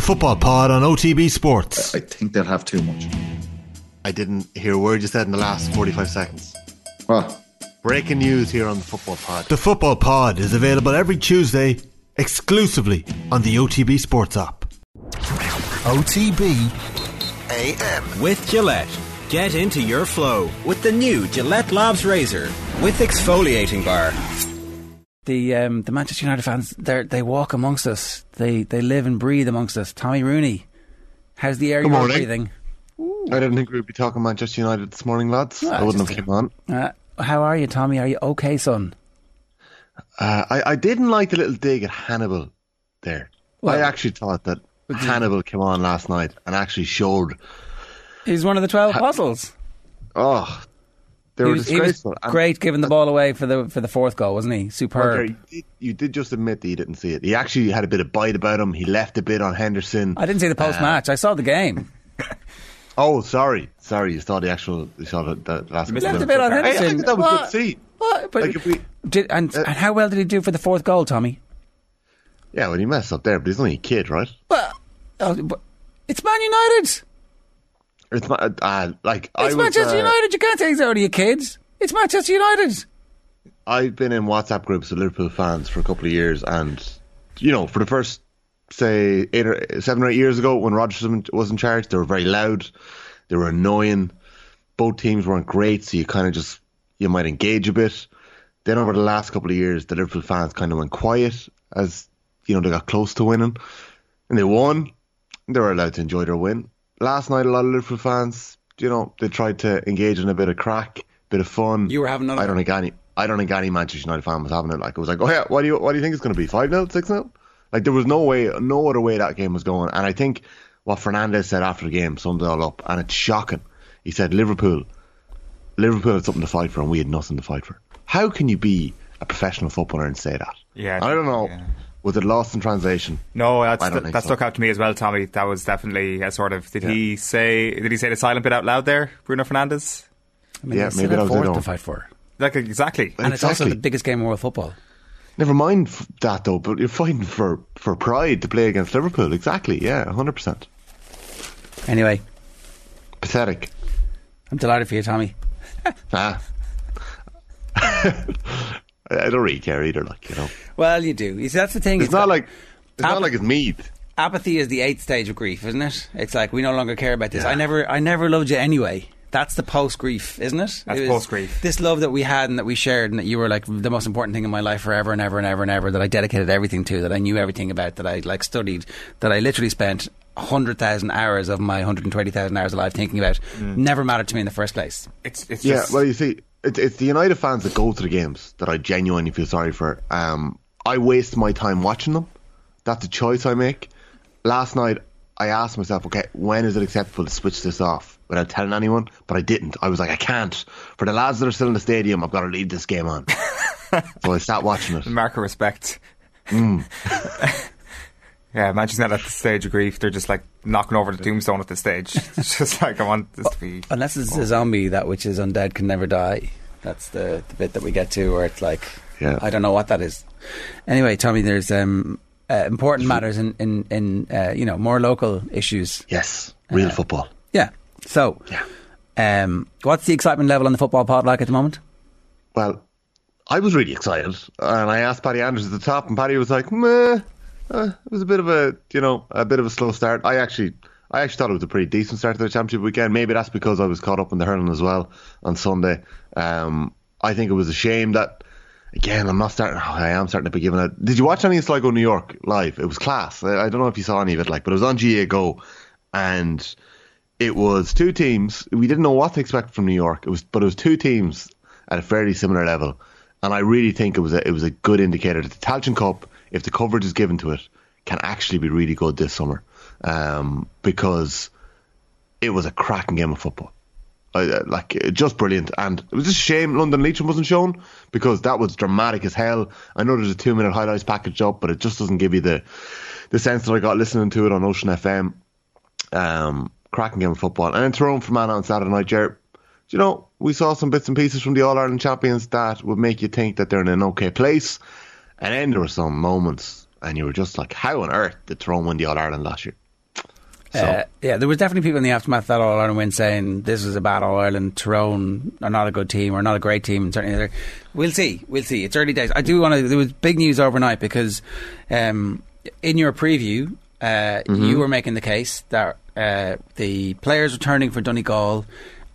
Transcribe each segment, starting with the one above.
The Football Pod on OTB Sports. I think they'll have too much. I didn't hear a word you said in the last 45 seconds. Well, Breaking news here on the Football Pod. The Football Pod is available every Tuesday exclusively on the OTB Sports app. OTB AM. With Gillette. Get into your flow with the new Gillette Labs Razor with exfoliating bar. The um, the Manchester United fans, they they walk amongst us. They they live and breathe amongst us. Tommy Rooney, how's the air Good you're morning. breathing? I didn't think we'd be talking Manchester United this morning, lads. I wouldn't have come on. Uh, how are you, Tommy? Are you okay, son? Uh, I, I didn't like the little dig at Hannibal there. Well- I actually thought that Hannibal came on last night and actually showed. He's one of the twelve apostles. Oh, they were was, disgraceful. Great giving the ball away for the for the fourth goal, wasn't he? Roger, Superb. you, did, you did just admit that you didn't see it. He actually had a bit of bite about him. He left a bit on Henderson. I didn't see the post match. I saw the game. Oh, sorry, sorry. You saw the actual. You saw the, the last. Left a bit on Hey, I Henderson. think that was good What? to see. What? But Like we, did, and, uh, and how well did he do for the fourth goal, Tommy? yeah, well, he messed up there, but he's only a kid, right? Well, oh, but it's Man United. It's not uh, like I It's was, Manchester uh, United. You can't take say he's already your kids. It's Manchester United. I've been in WhatsApp groups with Liverpool fans for a couple of years, and you know, for the first say eight or seven or eight years ago, when Rodgers was in charge, they were very loud, they were annoying. Both teams weren't great, so you kind of just you might engage a bit. Then over the last couple of years, the Liverpool fans kind of went quiet as you know they got close to winning, and they won. They were allowed to enjoy their win. Last night, a lot of Liverpool fans, you know, they tried to engage in a bit of crack, bit of fun. You were having none I don't think any. I don't think any Manchester United fan was having it. Like it was like, oh yeah, what do you what do you think it's going to be? Five 0 six 0 Like there was no way, no other way that game was going. And I think what Fernandes said after the game summed it all up, and it's shocking. He said Liverpool, Liverpool had something to fight for, and we had nothing to fight for. How can you be a professional footballer and say that? Yeah, I don't know. yeah. Was it lost in translation? No, that's, I that so. stuck out to me as well, Tommy. That was definitely a sort of. Did Yeah. he say? Did he say the silent bit out loud there, Bruno Fernandes? I mean, Yeah, they maybe have that was it, fourth to fight for, Like exactly. and it's also the biggest game in world football. Never mind that though, but you're fighting for, for pride to play against Liverpool. Exactly, yeah, 100%. Anyway, Pathetic. I'm delighted for you, Tommy. Ah. I don't really care either, like, you know. Well, you do. You see, that's the thing. It's not like it's Ap- not like it's Meath. apathy is the eighth stage of grief, isn't it? It's like we no longer care about this. I never, I never loved you anyway. That's the post grief, isn't it? That's It post-grief. This love that we had and that we shared, and that you were like the most important thing in my life forever and ever and ever and ever. That I dedicated everything to. That I knew everything about. That I like studied. That I literally spent hundred thousand hours of my hundred and twenty thousand hours of life thinking about. Mm. Never mattered to me in the first place. It's it's Yeah, just. well, you see, it's, it's the United fans that go to the games that I genuinely feel sorry for. Um, I waste my time watching them. That's a choice I make. Last night, I asked myself, okay, when is it acceptable to switch this off without telling anyone? But I didn't. I was like, I can't. For the lads that are still in the stadium, I've got to leave this game on. so I sat watching it. mark of respect. Mm. yeah, Manchester United at the stage of grief, they're just like knocking over the tombstone at this stage. It's just like I want this to be. Unless it's a zombie, that which is undead can never die. That's the, the bit that we get to where it's like, Yeah. I don't know what that is. Anyway, Tommy, there's um, uh, important matters in in, in uh, you know more local issues. Yes, real football. Yeah. So, Yeah. um, what's the excitement level on the football pod like at the moment? Well, I was really excited, and I asked Paddy Andrews at the top, and Paddy was like, "Meh." Uh, it was a bit of a, you know, a bit of a slow start. I actually, I actually thought it was a pretty decent start to the championship weekend. Maybe that's because I was caught up in the hurling as well on Sunday. Um, I think it was a shame that, again, I'm not starting. I am starting to be giving out. Did you watch any of Sligo New York live? It was class. I, I don't know if you saw any of it, like, but it was on GAA Go, and it was two teams. We didn't know what to expect from New York. It was, but it was two teams at a fairly similar level, and I really think it was a, it was a good indicator that the Tailteann Cup, if the coverage is given to it, can actually be really good this summer, um, because it was a cracking game of football. Like just brilliant, and it was just a shame London Leitrim wasn't shown because that was dramatic as hell. I know there's a two minute highlights package up, but it just doesn't give you the the sense that I got listening to it on Ocean FM. Um, cracking game of football, and in Tyrone Fermanagh on Saturday night, Jared. You know, we saw some bits and pieces from the All Ireland champions that would make you think that they're in an okay place, and then there were some moments, and you were just like, "How on earth did Tyrone win the All Ireland last year?" So Uh, yeah, there was definitely people in the aftermath of that All Ireland win saying this is a bad All Ireland. Tyrone are not a good team or not a great team. And certainly, we'll see. We'll see. It's early days. I do want to. There was big news overnight because um, in your preview, uh, you were making the case that uh, the players returning for Donegal.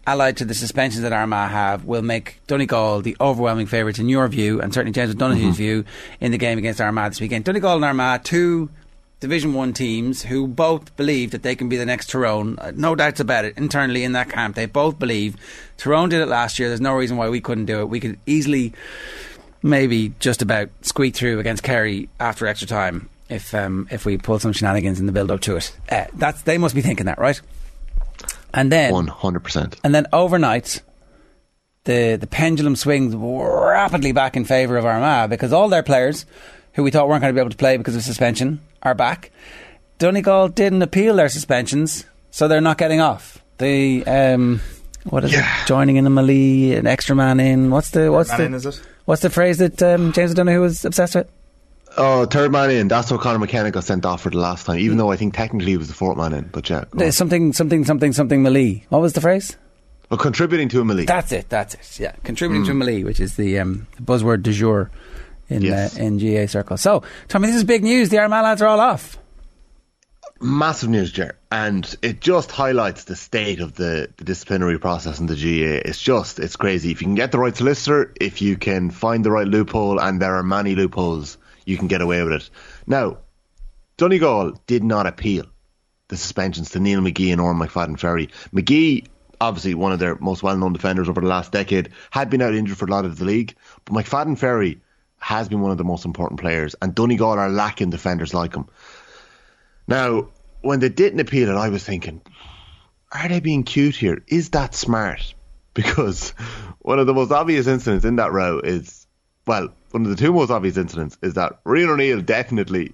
Allied to the suspensions that Armagh have, will make Donegal the overwhelming favourites in your view, and certainly James O'Donoghue's view in the game against Armagh this weekend. Donegal and Armagh, two Division One teams who both believe that they can be the next Tyrone. Uh, no doubts about it. Internally in that camp, they both believe Tyrone did it last year. There's no reason why we couldn't do it. We could easily, maybe just about squeak through against Kerry after extra time if um, if we pull some shenanigans in the build up to it. Uh, that's they must be thinking that, right? And then one hundred percent. and then overnight, the the pendulum swings rapidly back in favour of Armagh because all their players, who we thought weren't going to be able to play because of suspension, are back. Donegal didn't appeal their suspensions, so they're not getting off. The um, what is it? Joining in a melee, an extra man in. What's the what's Man the in, is it? what's the phrase that um, James O'Donoghue was obsessed with? Oh, third man in. That's what Conor McKenna got sent off for the last time. Even though I think technically he was the fourth man in, but yeah. There's something something something something melee. What was the phrase? Well, contributing to a melee. That's it. That's it. Yeah, contributing to a melee, which is the, um, buzzword du jour in Yes. uh, in GAA circles. So, Tommy, this is big news. The Armagh lads are all off. massive news, Jer, and it just highlights the state of the, the disciplinary process in the GAA. It's just, it's crazy. If you can get the right solicitor, if you can find the right loophole, and there are many loopholes, you can get away with it. Now, Donegal did not appeal the suspensions to Neil McGee and Odhrán McFadden Ferry. McGee, obviously one of their most well known defenders over the last decade, had been out injured for a lot of the league, but McFadden Ferry has been one of the most important players, and Donegal are lacking defenders like him. Now, when they didn't appeal it, I was thinking, are they being cute here? Is that smart? Because one of the most obvious incidents in that row is, well, one of the two most obvious incidents is that Rian O'Neill definitely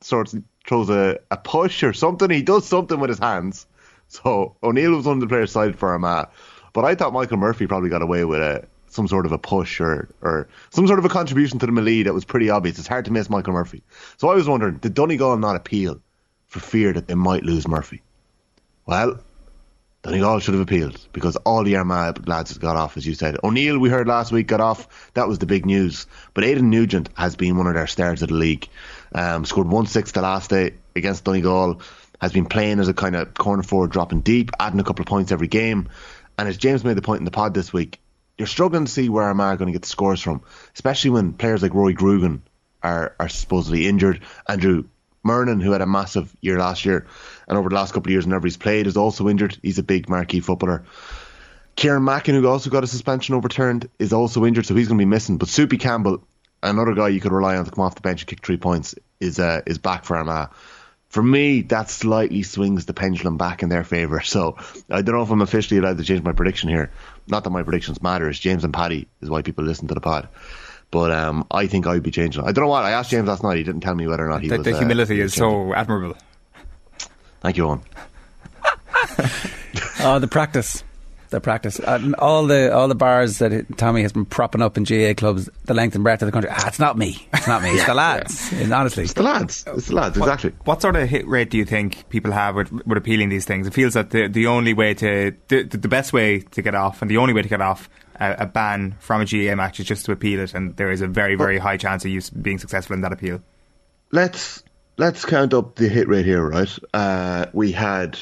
sort of throws a, a push or something. He does something with his hands. So O'Neill was on the players side for Armagh. But I thought Michael Murphy probably got away with a some sort of a push or, or some sort of a contribution to the melee that was pretty obvious. It's hard to miss Michael Murphy. So I was wondering, did Donegal not appeal for fear that they might lose Murphy? Well, Donegal should have appealed because all the Armagh lads got off, as you said. O'Neill, we heard last week, got off. That was the big news. But Aidan Nugent has been one of their stars of the league. Um, scored 1 6 the last day against Donegal. Has been playing as a kind of corner forward, dropping deep, adding a couple of points every game. And as James made the point in the pod this week, you're struggling to see where Armagh are going to get the scores from, especially when players like Rory Grugan are, are supposedly injured. Andrew Murnin, who had a massive year last year, and over the last couple of years, whenever he's played, is also injured. He's a big marquee footballer. Kieran Mackin, who also got a suspension overturned, is also injured, so he's going to be missing. But Soupy Campbell, another guy you could rely on to come off the bench and kick three points, is uh, is back for Armagh. For me, that slightly swings the pendulum back in their favour. So I don't know if I'm officially allowed to change my prediction here. Not that my predictions matter. It's James and Paddy is why people listen to the pod. But um, I think I'd be changing. I don't know what I asked James last night. He didn't tell me whether or not he The, was. the uh, humility he is changing. so admirable. Thank you, Eoin. Oh, the practice. The practice. Uh, all the all the bars that it, Tommy has been propping up in GAA clubs, the length and breadth of the country. Ah, it's not me. It's not me. It's the lads. And honestly, It's the lads. It's the lads. Exactly. What sort of hit rate do you think people have with, with appealing these things? It feels that the, the only way to, the, the best way to get off and the only way to get off a, a ban from a GAA match is just to appeal it, and there is a very, very high chance of you being successful in that appeal. let's let's count up the hit rate here, right? Uh, we had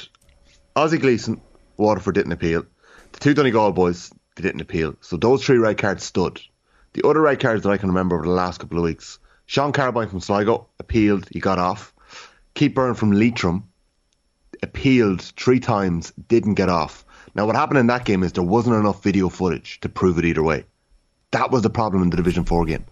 Ozzy Gleason, Waterford didn't appeal. The two Donegal boys, they didn't appeal. So those three red cards stood. The other red cards that I can remember over the last couple of weeks, Sean Carabine from Sligo appealed, he got off. Keith Beirne from Leitrim appealed three times, didn't get off. Now what happened in that game is there wasn't enough video footage to prove it either way. That was the problem in the Division 4 game.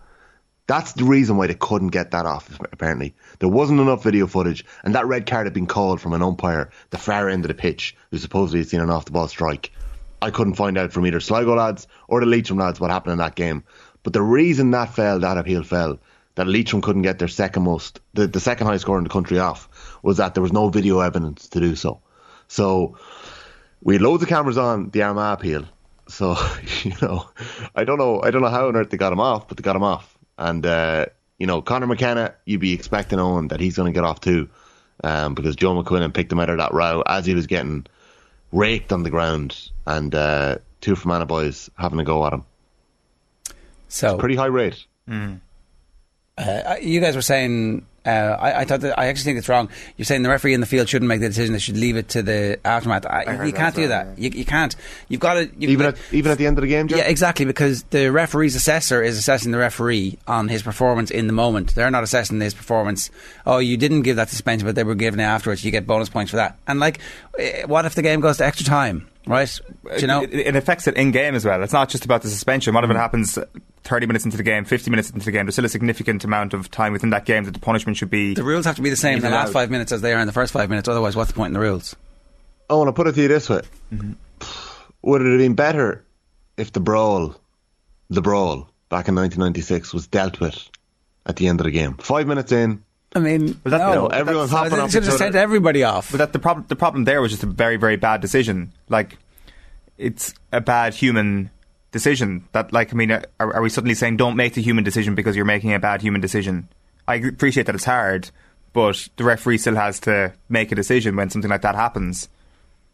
That's the reason why they couldn't get that off, apparently. There wasn't enough video footage, and that red card had been called from an umpire, the far end of the pitch, who supposedly had seen an off the ball strike. I couldn't find out from either Sligo lads or the Leitrim lads what happened in that game. But the reason that fell, that appeal fell, that Leitrim couldn't get their second most, the, the second highest score in the country off, was that there was no video evidence to do so. So we had loads of cameras on the Armagh appeal. So you know, I don't know, I don't know how on earth they got him off, but they got him off. And uh, you know, Conor McKenna, you'd be expecting on that he's going to get off too. um, because Joe McQuillan picked him out of that row as he was getting raked on the ground, and uh, two Fermanagh boys having a go at him. So Pretty high rate. Uh, you guys were saying. Uh, I, I thought that I actually think it's wrong. You're saying the referee in the field shouldn't make the decision; they should leave it to the aftermath. I, heard you can't as do well, that. You, you can't. You've got to. Even at even at the end of the game, Joe? Yeah, exactly. Because the referee's assessor is assessing the referee on his performance in the moment. They're not assessing his performance. Oh, you didn't give that suspension, but they were given it afterwards. You get bonus points for that. And like, eh, what if the game goes to extra time? Right? Do you know? it, it affects it in game as well. It's not just about the suspension. What if it happens 30 minutes into the game, 50 minutes into the game? There's still a significant amount of time within that game that the punishment should be. the rules have to be the same in the Even last out. five minutes as they are in the first five minutes. Otherwise, what's the point in the rules? I want to put it to you this way: mm-hmm. Would it have been better if the brawl, the brawl back in 1996, was dealt with at the end of the game? Five minutes in, I mean, But that- no, you know, everyone's that's- hopping they off should each have sent everybody off. But that the problem the problem there was just a very very bad decision. Like it's a bad human decision. That like I mean, uh, are, are we suddenly saying don't make the human decision because you're making a bad human decision? I appreciate that it's hard, but the referee still has to make a decision when something like that happens.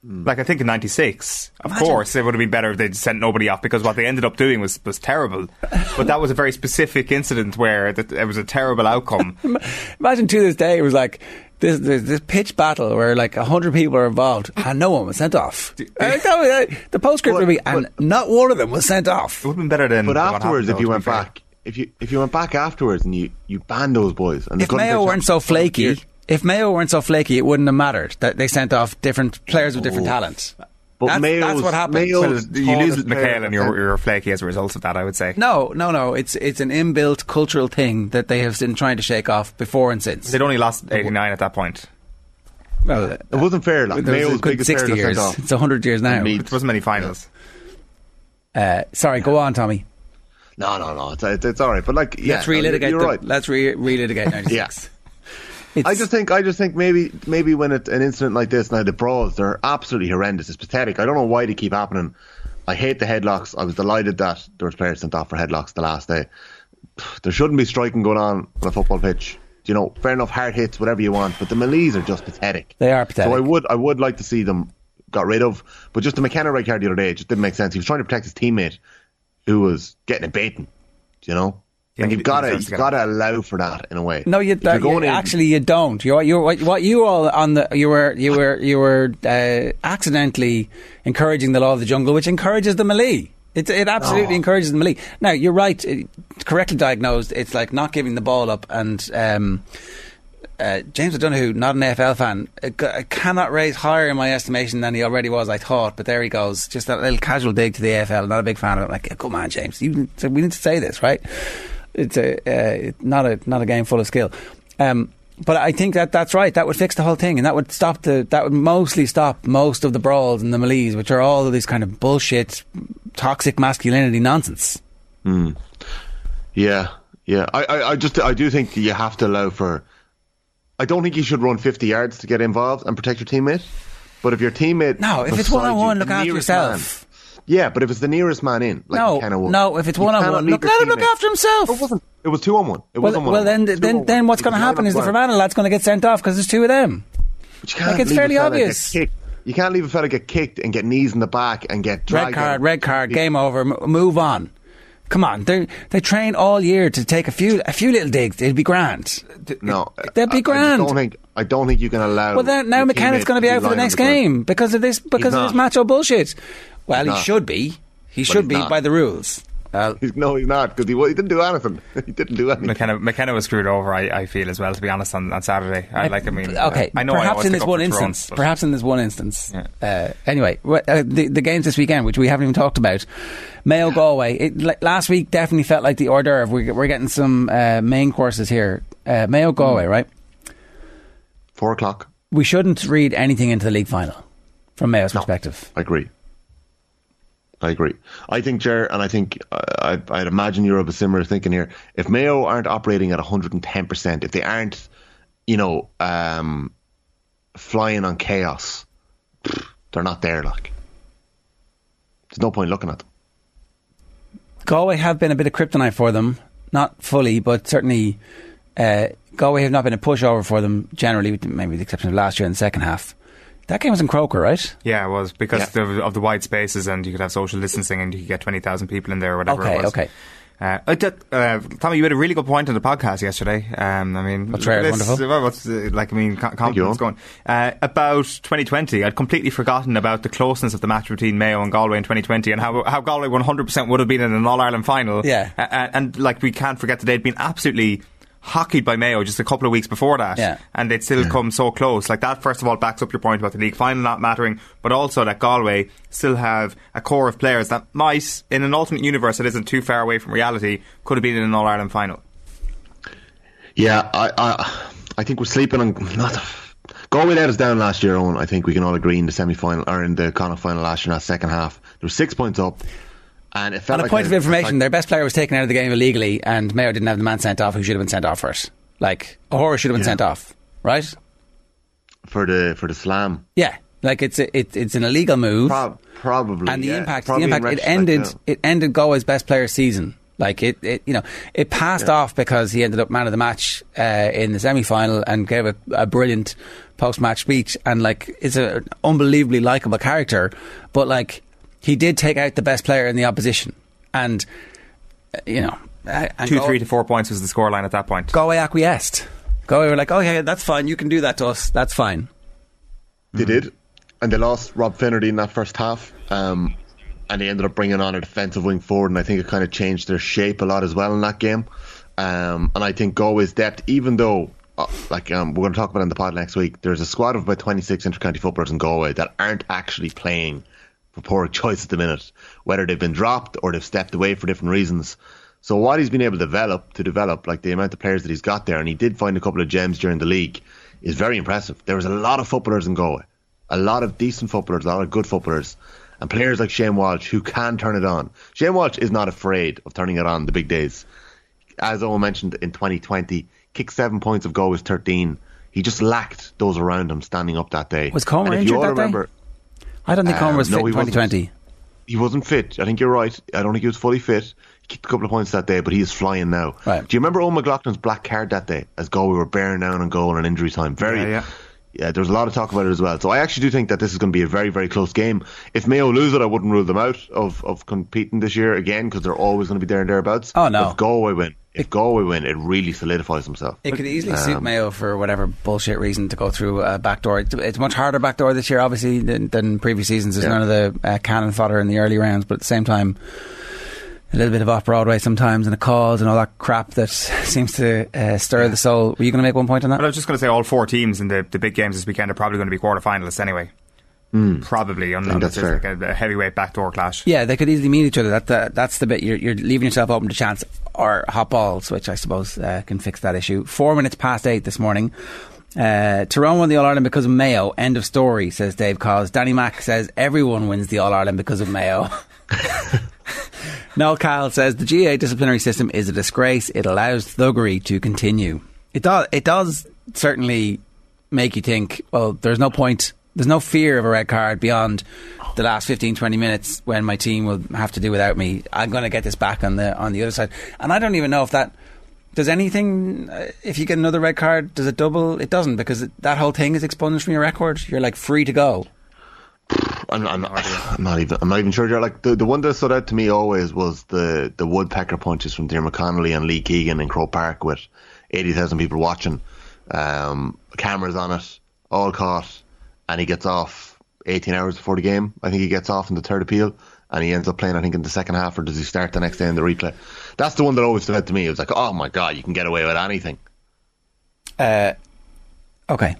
Hmm. Like I think in '96, of Imagine- course, it would have been better if they'd sent nobody off because what they ended up doing was, was terrible. but that was a very specific incident where that it was a terrible outcome. Imagine to this day it was like this this, this pitch battle where like hundred people are involved and no one was sent off. Uh, that was, uh, the postscript would be, and not one of them was sent off. It would have been better than. but afterwards, if you went be fair. back, if you if you went back afterwards and you you banned those boys, and If Mayo weren't so flaky, if Mayo weren't so flaky, it wouldn't have mattered that they sent off different players with different Oh. talent. But that's, Mayo's- that's what happened. Mayo's Well, you lose tallest McHale and you're, you're flaky as a result of that, I would say. No, no, no. It's it's an inbuilt cultural thing that they have been trying to shake off before and since. They'd only lost 89 at that point. Well, It wasn't fair. Like, there was a Mayo's good biggest sixty years. got sent off. It's hundred years now. Mead. There wasn't many finals. Uh, sorry, go on, Tommy. No, no, no. It's, it's, it's all right. But like, yeah, Let's no, you're- You're the, right. Let's re- relitigate ninety six. I just think, I just think maybe, maybe when it, an incident like this, now the brawls, they're absolutely horrendous. It's pathetic. I don't know why they keep happening. I hate the headlocks. I was delighted that there was players sent off for headlocks the last day. There shouldn't be striking going on on a football pitch. You know, fair enough, hard hits, whatever you want, but the melees are just pathetic. They are pathetic. So I would, I would like to see them got rid of. But just the McKenna red card the other day, it just didn't make sense. He was trying to protect his teammate, who was getting a baiting. You know, Yeah, and you've got to, you've got to allow for that in a way. No, you, If you're that, going you in- actually you don't. You you what, what you all on the you were you were you were uh, accidentally encouraging the law of the jungle, which encourages the melee. It, it absolutely Oh. encourages the melee. Now you're right, it, correctly diagnosed. It's like not giving the ball up and. Um, uh, James O'Donoghue, not an AFL fan, uh, cannot raise higher in my estimation than he already was. I thought, but there he goes. Just that little casual dig to the AFL. Not a big fan of it. Like, come on, James, you, so we need to say this, right? It's a uh, not a not a game full of skill. Um, but I think that that's right. That would fix the whole thing, and that would stop the that would mostly stop most of the brawls and the melees, which are all of this kind of bullshit, toxic masculinity nonsense. Yeah, yeah. I, I, I just, I do think you have to allow for. I don't think you should run 50 yards to get involved and protect your teammate. But if your teammate, No, if it's one on one, look after yourself. man- yeah, but if it's the nearest man in, like no, no. If it's one on one, look, let him look after himself. It wasn't. It was two on one. It Well, wasn't one. well then, one. It was two then, then what's going to happen is the Fermanagh lad's going to get sent off because there's two of them. But you can't Like, it's leave a fairly get obvious. kicked. You can't leave a fella get kicked and get knees in the back and get Red dragged card, red card, game over. M- move on. Come on, they they train all year to take a few a few little digs. It'd be grand. No, They'd be I- I don't think. I don't think you can allow. Well, then now McKenna's going to be out for the next game because of this because of this macho bullshit. Well, he not. should be. He should be not. by the rules. Well, He's, no, he's not because he, he didn't do anything. he didn't do anything. McKenna, McKenna was screwed over, I, I feel, as well, to be honest, on, on Saturday. I, like, I mean, okay. I know perhaps always in this one instance. but- perhaps in this one instance. Yeah. Uh, anyway, uh, the the games this weekend, which we haven't even talked about, Mayo Galway. It, like, last week definitely felt like the hors d'oeuvre. We're, we're getting some uh, main courses here. Uh, Mayo Galway, right? Four o'clock. We shouldn't read anything into the league final from Mayo's perspective. I agree. I agree. I think, Jer, and I think uh, I, I'd imagine you're of a similar thinking here. If Mayo aren't operating at 110%, if they aren't, you know, um, flying on chaos, they're not there. Like, there's no point looking at them. Galway have been a bit of kryptonite for them. Not fully, but certainly Uh, Galway have not been a pushover for them generally, maybe with the exception of last year in the second half. That game was in Croker, right? Yeah, it was because Yeah. of, of the wide spaces and you could have social distancing and you could get 20,000 people in there or whatever Okay, it was. okay. Uh, uh, Tommy, you had a really good point on the podcast yesterday. Um, I mean, What's rare is this- wonderful. well, what's, uh, like, I mean, com- confidence you. going. Uh, about 2020, I'd completely forgotten about the closeness of the match between Mayo and Galway in 2020 and how, how Galway 100% would have been in an All Ireland final. Yeah. Uh, and, and, like, we can't forget that they'd been absolutely hockeyed by Mayo just a couple of weeks before that. Yeah. And they'd still hmm. come so close. Like, that, first of all, backs up your point about the league final not mattering, but also that Galway still have a core of players that might, in an alternate universe that isn't too far away from reality, could have been in an All Ireland final. Yeah, I, I, I think we're sleeping on not. Galway let us down last year, Eoin. I think we can all agree in the semi final or in the Connacht final last year in that second half. There was six points up, and it felt On a like point a- of information, like- their best player was taken out of the game illegally, and Mayo didn't have the man sent off who should have been sent off first. Like, O'Hora should have been Yeah. sent off, right? for the for the slam. Yeah. Like, it's a, it, it's an illegal move. Prob- probably, and the yeah. impact, the Probably in impact, it ended, yeah. it ended Galway's best player season. Like it, it you know, it passed off because he ended up man of the match uh, in the semi final and gave a, a brilliant post match speech and like it's an unbelievably likable character. But like he did take out the best player in the opposition, and uh, you know, uh, and Two, Gal- three to four points was the scoreline at that point. Galway acquiesced. Galway were like, "Oh yeah, that's fine. You can do that to us. That's fine." They did, and they lost Rob Finnerty in that first half. Um, and they ended up bringing on a defensive wing forward, and I think it kind of changed their shape a lot as well in that game. Um, and I think Galway's depth, even though, uh, like um, we're going to talk about it in the pod next week, there's a squad of about 26 intercounty footballers in Galway that aren't actually playing for poor choice at the minute, whether they've been dropped or they've stepped away for different reasons. So what he's been able to develop, to develop, like the amount of players that he's got there, and he did find a couple of gems during the league, is very impressive. There was a lot of footballers in Galway, a lot of decent footballers, a lot of good footballers, and players like Shane Walsh who can turn it on. Shane Walsh is not afraid of turning it on the big days. As Eoin mentioned in 2020, kicked seven points of Galway's 13. He just lacked those around him standing up that day. Was Comer injured that day? Remember, I don't think Comer Um, was no, fit in he wasn't. 2020. he wasn't fit. I think you're right. I don't think he was fully fit. He kicked a couple of points that day, but he is flying now. Right. Do you remember Owen McLaughlin's black card that day as Galway were bearing down on goal in injury time? Very. Yeah, yeah. Yeah, there's a lot of talk about it as well. So I actually do think that this is going to be a very, very close game. If Mayo lose it, I wouldn't rule them out of, of competing this year again because they're always going to be there and thereabouts. Oh, no. But if Galway win, if Galway win, it really solidifies themselves. It could easily suit Um, Mayo for whatever bullshit reason to go through a backdoor. It's, it's much harder backdoor this year, obviously, than, than previous seasons. There's Yeah. none of the uh, cannon fodder in the early rounds, but at the same time, a little bit of off Broadway sometimes and a calls and all that crap that seems to uh, stir the soul. Were you going to make one point on that? But I was just going to say all four teams in the, the big games this weekend are probably going to be quarterfinalists anyway. Probably, unless that's it's fair. like a, a heavyweight backdoor clash. Yeah, they could easily meet each other. That, that that's the bit you're, you're leaving yourself open to chance or hot balls, which I suppose uh, can fix that issue. Four minutes past eight this morning. Uh, Tyrone won the All Ireland because of Mayo. End of story, says Dave Cause. Danny Mack says everyone wins the All Ireland because of Mayo. Noel Kyle says the GAA disciplinary system is a disgrace. It allows thuggery to continue. It does. It does certainly make you think. Well, there's no point. There's no fear of a red card beyond the last 15, 20 minutes when my team will have to do without me. I'm going to get this back on the on the other side, and I don't even know if that does anything. Uh, if you get another red card, does it double? It doesn't because it, that whole thing is expunged from your record. You're like free to go. I'm, I'm, I'm not even. I'm not even sure. Like the, the one that stood out to me always was the the woodpecker punches from Diarmuid Connolly and Lee Keegan in Croke Park with eighty thousand people watching, um, cameras on it, all caught, and he gets off eighteen hours before the game. I think he gets off in the third appeal, and he ends up playing. I think in the second half, or does he start the next day in the replay? That's the one that always stood out to me. It was like, oh my god, you can get away with anything. Uh, okay.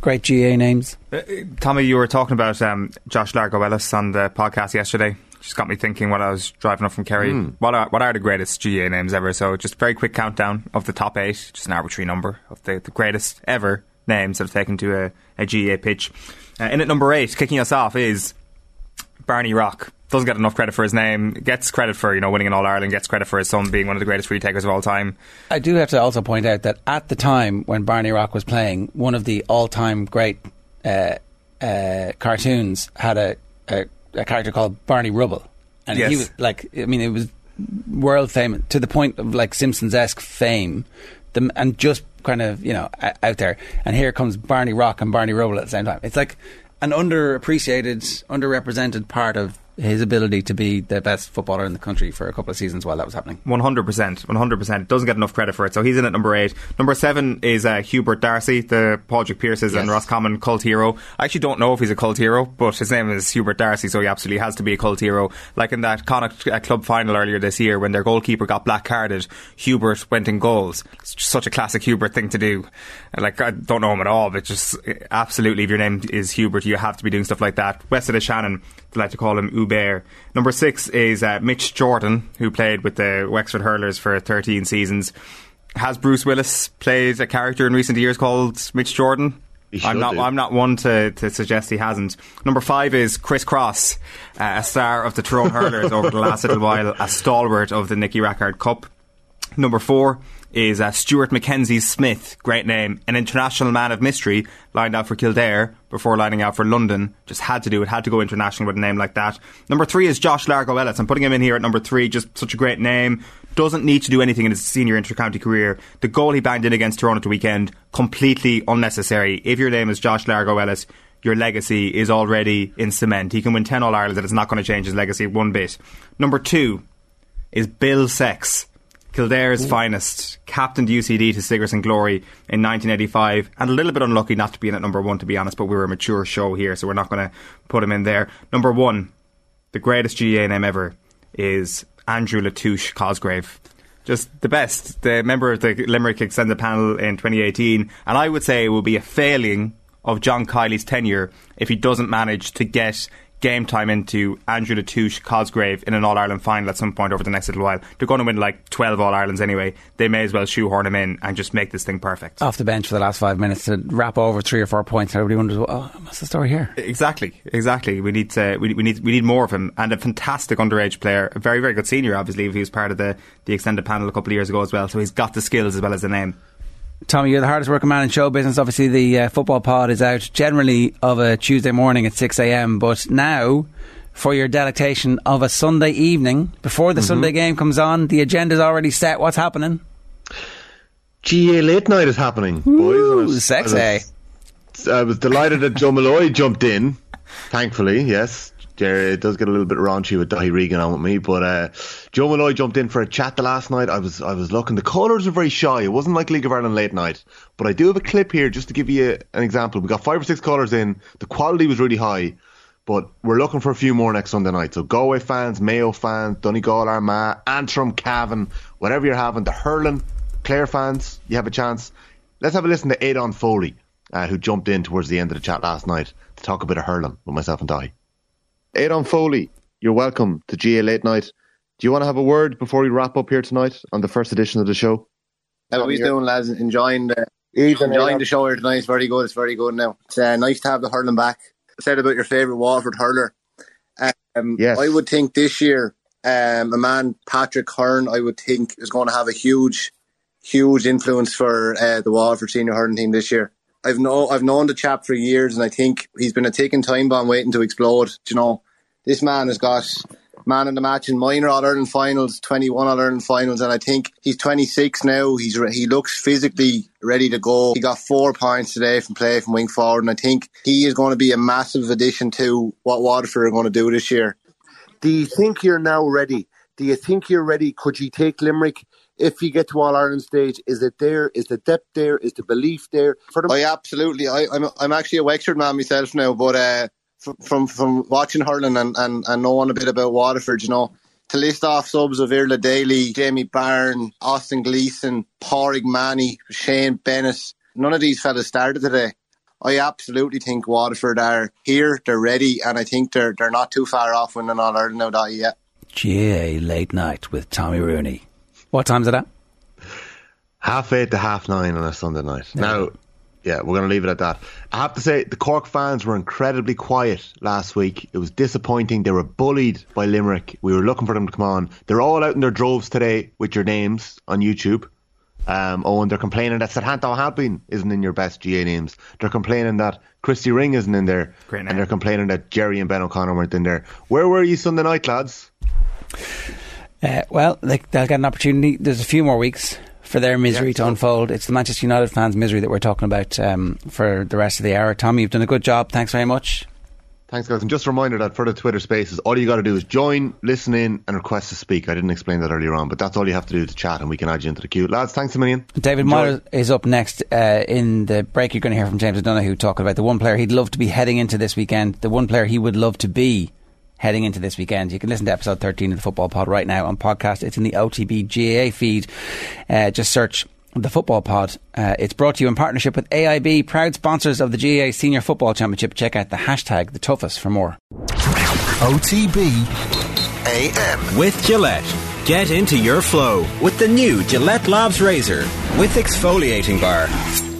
Great GAA names. Uh, Tommy, you were talking about um, Josh Largo Ellis on the podcast yesterday. Just got me thinking while I was driving up from Kerry. Hmm. What are what are the greatest GAA names ever? So just a very quick countdown of the top eight, just an arbitrary number of the, the greatest ever names that have taken to a, a GAA pitch. Uh, in at number eight, kicking us off is Barney Rock. Doesn't get enough credit for his name. Gets credit for you know winning an All Ireland. Gets credit for his son being one of the greatest free takers of all time. I do have to also point out that at the time when Barney Rock was playing, one of the all-time great uh, uh, cartoons had a, a, a character called Barney Rubble, and he was like, I mean, it was world fame to the point of like Simpsons esque fame, the, and just kind of you know out there. And here comes Barney Rock and Barney Rubble at the same time. It's like an underappreciated, underrepresented part of his ability to be the best footballer in the country for a couple of seasons while that was happening. One hundred percent, one hundred percent. Doesn't get enough credit for it. So he's in at number eight. Number seven is uh, Hubert Darcy, the Padraig Pearse's and Roscommon cult hero. I actually don't know if he's a cult hero, but his name is Hubert Darcy, so he absolutely has to be a cult hero. Like in that Connacht uh, club final earlier this year, when their goalkeeper got black carded, Hubert went in goals. It's such a classic Hubert thing to do. Like I don't know him at all, but just uh, absolutely, if your name is Hubert, you have to be doing stuff like that. West of the Shannon, they like to call him Hubert. Number six is uh, Mitch Jordan, who played with the Wexford Hurlers for 13 seasons. Has Bruce Willis played a character in recent years called Mitch Jordan? I'm not. do. I'm not one to, to suggest he hasn't. Number five is Chris Cross, uh, a star of the Tyrone Hurlers over the last little while, a stalwart of the Nicky Rackard Cup. Number four is uh, Stuart Mackenzie Smith, great name, an international man of mystery, lined out for Kildare before lining out for London. Just had to do it, had to go international with a name like that. Number three is Josh Largo Ellis. I'm putting him in here at number three, just such a great name. Doesn't need to do anything in his senior intercounty career. The goal he banged in against Toronto at the weekend, completely unnecessary. If your name is Josh Largo Ellis, your legacy is already in cement. He can win 10 All Irelands and it's not going to change his legacy one bit. Number two is Bill Sex. Kildare's finest, captained UCD to Sigerson glory in 1985, and a little bit unlucky not to be in at number one, to be honest, but we were a mature show here, so we're not going to put him in there. Number one, the greatest GAA name ever, is Andrew Latouche Cosgrave. Just the best. The member of the Limerick Extended Panel in 2018, and I would say it will be a failing of John Kiely's tenure if he doesn't manage to get game time into Andrew Latouche Cosgrave in an All Ireland final at some point over the next little while. They're going to win like 12 All Irelands anyway. They may as well shoehorn him in and just make this thing perfect. Off the bench for the last five minutes to wrap over three or four points. Everybody wonders, oh, what's the story here? Exactly, exactly. We need to, we, we need we need more of him, and a fantastic underage player, a very very good senior. Obviously, if he was part of the the extended panel a couple of years ago as well, so he's got the skills as well as the name. Tommy, you're the hardest working man in show business. Obviously, the uh, football pod is out generally of a Tuesday morning at 6 a.m. But now, for your delectation of a Sunday evening, before the Mm-hmm. Sunday game comes on, the agenda's already set. What's happening? GAA late night is happening, boys. Ooh, was- sexy. I was, I was delighted that Joe Molloy jumped in. Thankfully, yes. Jerry, it does get a little bit raunchy with Daithí Regan on with me, but uh, Joe Molloy jumped in for a chat the last night. I was I was looking. The callers were very shy. It wasn't like League of Ireland late night, but I do have a clip here just to give you an example. We got five or six callers in. The quality was really high, but we're looking for a few more next Sunday night. So Galway fans, Mayo fans, Donegal, Armagh, Antrim, Cavan, whatever you're having, the hurling, Clare fans, you have a chance. Let's have a listen to Adon Foley, uh, who jumped in towards the end of the chat last night to talk a bit of hurling with myself and Daithí. Adon Foley, you're welcome to GAA Late Night. Do you want to have a word before we wrap up here tonight on the first edition of the show? How are we doing, lads? Enjoying the enjoying the show here tonight. It's very good. It's very good now. It's uh, nice to have the hurling back. Said about your favourite Waterford hurler. Um, Yes. I would think this year, um, a man Patrick Hearn, I would think is going to have a huge, huge influence for uh, the Waterford senior hurling team this year. I've know I've known the chap for years, and I think he's been a ticking time bomb waiting to explode. Do you know, this man has got man in the match in minor All Ireland finals, 21 All Ireland finals, and I think he's 26 now. He's re- he looks physically ready to go. He got four points today from play from wing forward, and I think he is going to be a massive addition to what Waterford are going to do this year. Do you think you're now ready? Do you think you're ready? Could you take Limerick if you get to All Ireland stage? Is it there? Is the depth there? Is the belief there? For them? I absolutely. I, I'm I'm actually a Wexford man myself now, but uh, from from, from watching hurling and, and, and knowing a bit about Waterford, you know, to list off subs of Iarlaith Daly, Jamie Byrne, Austin Gleeson, Porrig Manny, Shane Bennett, none of these fellas started today. I absolutely think Waterford are here, they're ready, and I think they're they're not too far off winning All Ireland now that yet. GAA late night with Tommy Rooney. What time's it at? half eight to half nine on a Sunday night. Now, yeah, we're going to leave it at that. I have to say, the Cork fans were incredibly quiet last week. It was disappointing. They were bullied by Limerick. We were looking for them to come on. They're all out in their droves today with your names on YouTube. Um, oh, and they're complaining that Seán Óg Ó hAilpín isn't in your best GAA names. They're complaining that Christy Ring isn't in there. Great and they're complaining that Jerry and Ben O'Connor weren't in there. Where were you Sunday night, lads? Uh, well, they, they'll get an opportunity. There's a few more weeks for their misery Yeah, to unfold. It's the Manchester United fans' misery that we're talking about um, for the rest of the hour. Tommy, you've done a good job. Thanks very much. Thanks, guys. And just a reminder that for the Twitter spaces, all you got to do is join, listen in, and request to speak. I didn't explain that earlier on, but that's all you have to do to chat, and we can add you into the queue. Lads, thanks a million. David. Moyes is up next uh, in the break. You're going to hear from James O'Donoghue talking about the one player he'd love to be heading into this weekend, the one player he would love to be heading into this weekend. You can listen to episode 13 of the Football Pod right now on podcast. It's in the OTB GAA feed. Uh, just search the Football Pod. Uh, it's brought to you in partnership with AIB, proud sponsors of the GAA Senior Football Championship. Check out the hashtag the toughest for more. OTB AM. With Gillette. Get into your flow with the new Gillette Labs Razor with exfoliating bar.